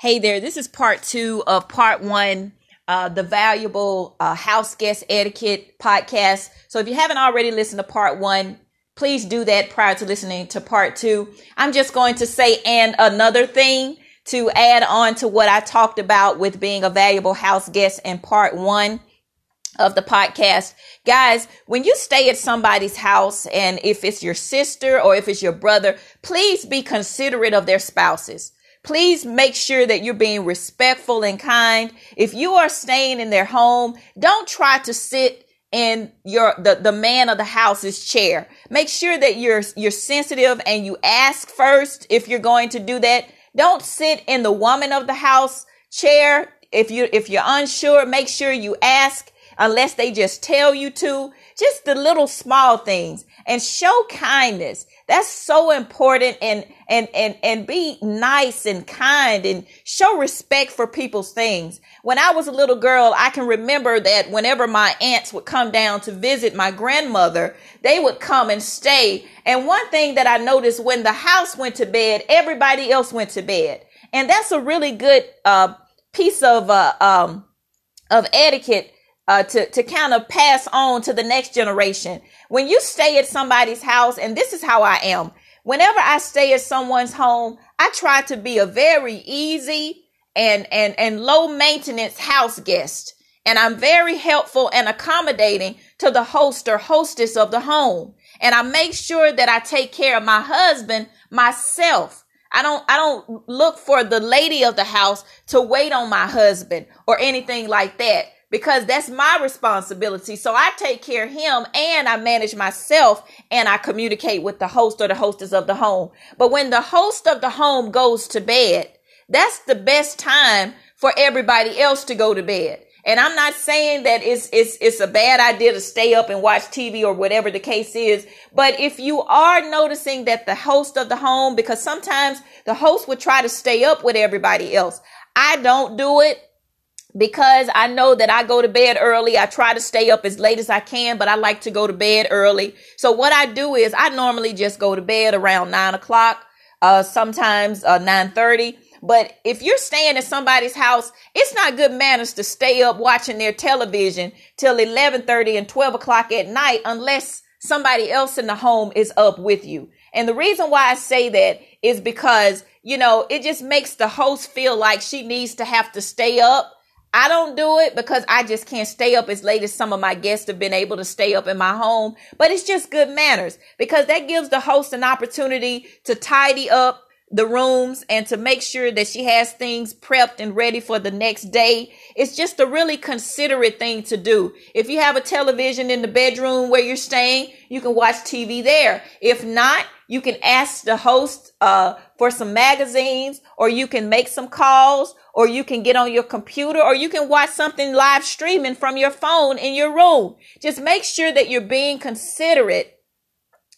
Hey there, this is part two of part one, uh, the valuable uh, house guest etiquette podcast. So if you haven't already listened to part one, please do that prior to listening to part two. I'm just going to say, and another thing to add on to what I talked about with being a valuable house guest in part one of the podcast. Guys, when you stay at somebody's house and if it's your sister or if it's your brother, please be considerate of their spouses. Please make sure that you're being respectful and kind. If you are staying in their home, don't try to sit in your the, the man of the house's chair. Make sure that you're you're sensitive and you ask first if you're going to do that. Don't sit in the woman of the house chair. If you if you're unsure, make sure you ask unless they just tell you to. Just the little small things and show kindness. That's so important and, and, and, and be nice and kind and show respect for people's things. When I was a little girl, I can remember that whenever my aunts would come down to visit my grandmother, they would come and stay. And one thing that I noticed when the house went to bed, everybody else went to bed. And that's a really good, uh, piece of, uh, um, of etiquette uh, to, to kind of pass on to the next generation. When you stay at somebody's house, and this is how I am, whenever I stay at someone's home, I try to be a very easy and, and, and low maintenance house guest. And I'm very helpful and accommodating to the host or hostess of the home. And I make sure that I take care of my husband myself. I don't I don't look for the lady of the house to wait on my husband or anything like that because that's my responsibility. So I take care of him and I manage myself and I communicate with the host or the hostess of the home. But when the host of the home goes to bed, that's the best time for everybody else to go to bed. And I'm not saying that it's, it's, it's a bad idea to stay up and watch TV or whatever the case is. But if you are noticing that the host of the home, because sometimes the host would try to stay up with everybody else. I don't do it because I know that I go to bed early. I try to stay up as late as I can, but I like to go to bed early. So what I do is I normally just go to bed around nine o'clock, uh, sometimes, uh, 930. But if you're staying at somebody's house, it's not good manners to stay up watching their television till 1130 and 12 o'clock at night unless somebody else in the home is up with you. And the reason why I say that is because, you know, it just makes the host feel like she needs to have to stay up I don't do it because I just can't stay up as late as some of my guests have been able to stay up in my home. But it's just good manners because that gives the host an opportunity to tidy up the rooms and to make sure that she has things prepped and ready for the next day. It's just a really considerate thing to do. If you have a television in the bedroom where you're staying, you can watch TV there. If not, you can ask the host uh, for some magazines or you can make some calls or you can get on your computer or you can watch something live streaming from your phone in your room. Just make sure that you're being considerate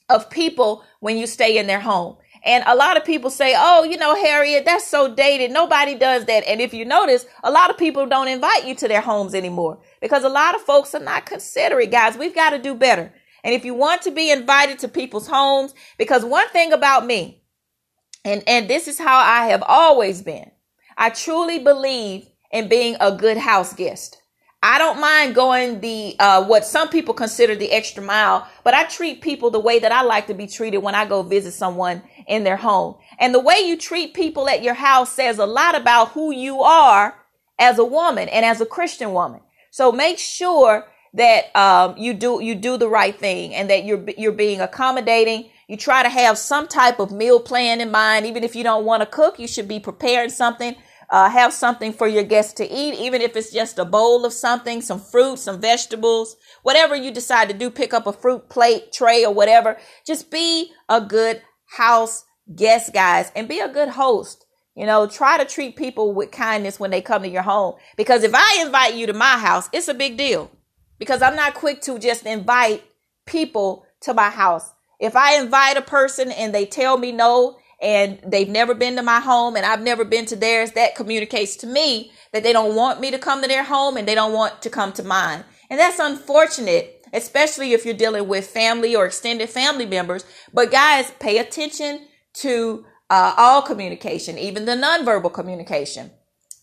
of people when you stay in their home. And a lot of people say, oh, you know, Harriet, that's so dated. Nobody does that. And if you notice, a lot of people don't invite you to their homes anymore because a lot of folks are not considerate, guys. We've got to do better. And if you want to be invited to people's homes, because one thing about me, and, and this is how I have always been, I truly believe in being a good house guest. I don't mind going the uh, what some people consider the extra mile, but I treat people the way that I like to be treated when I go visit someone in their home. And the way you treat people at your house says a lot about who you are as a woman and as a Christian woman. So make sure that um, you do you do the right thing and that you're you're being accommodating. You try to have some type of meal plan in mind, even if you don't want to cook. You should be preparing something uh, have something for your guests to eat, even if it's just a bowl of something, some fruit, some vegetables, whatever you decide to do, pick up a fruit plate, tray, or whatever. Just be a good house guest, guys, and be a good host. You know, try to treat people with kindness when they come to your home. Because if I invite you to my house, it's a big deal. Because I'm not quick to just invite people to my house. If I invite a person and they tell me no, and they've never been to my home and I've never been to theirs, that communicates to me that they don't want me to come to their home and they don't want to come to mine. And that's unfortunate, especially if you're dealing with family or extended family members. But guys, pay attention to uh, all communication, even the nonverbal communication.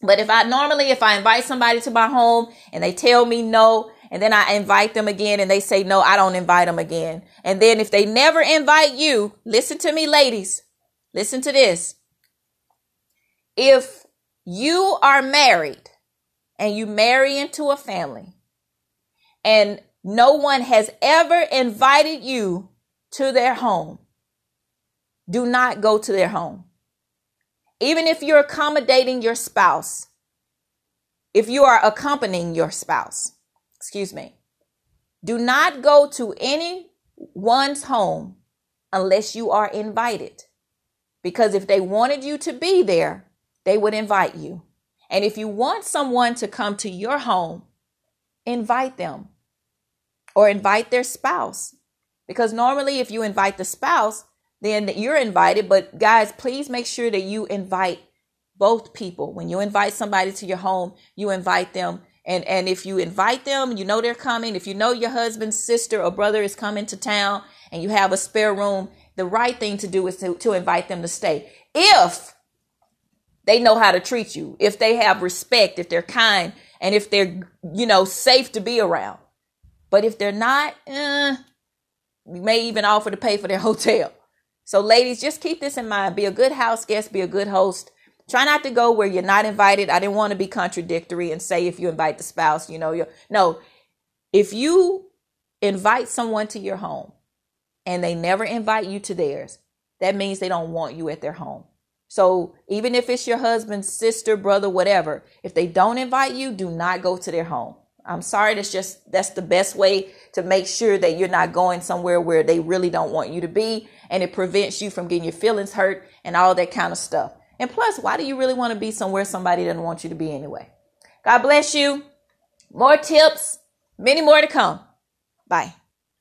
But if I normally, if I invite somebody to my home and they tell me no, and then I invite them again and they say no, I don't invite them again. And then if they never invite you, listen to me, ladies, listen to this. If you are married and you marry into a family and no one has ever invited you to their home, do not go to their home. Even if you're accommodating your spouse, if you are accompanying your spouse, excuse me, do not go to anyone's home unless you are invited. Because if they wanted you to be there, they would invite you. And if you want someone to come to your home, invite them or invite their spouse. Because normally, if you invite the spouse, then you're invited. But guys, please make sure that you invite both people. When you invite somebody to your home, you invite them. And, and if you invite them, you know they're coming. If you know your husband's sister or brother is coming to town and you have a spare room, the right thing to do is to, to invite them to stay. If they know how to treat you, if they have respect, if they're kind, and if they're, you know, safe to be around. But if they're not, eh, you may even offer to pay for their hotel. So, ladies, just keep this in mind. Be a good house guest, be a good host. Try not to go where you're not invited. I didn't want to be contradictory and say if you invite the spouse, you know, you no. If you invite someone to your home and they never invite you to theirs, that means they don't want you at their home. So even if it's your husband's sister, brother, whatever, if they don't invite you, do not go to their home. I'm sorry, that's just that's the best way to make sure that you're not going somewhere where they really don't want you to be and it prevents you from getting your feelings hurt and all that kind of stuff. And plus, why do you really want to be somewhere somebody doesn't want you to be anyway? God bless you. More tips, many more to come. Bye.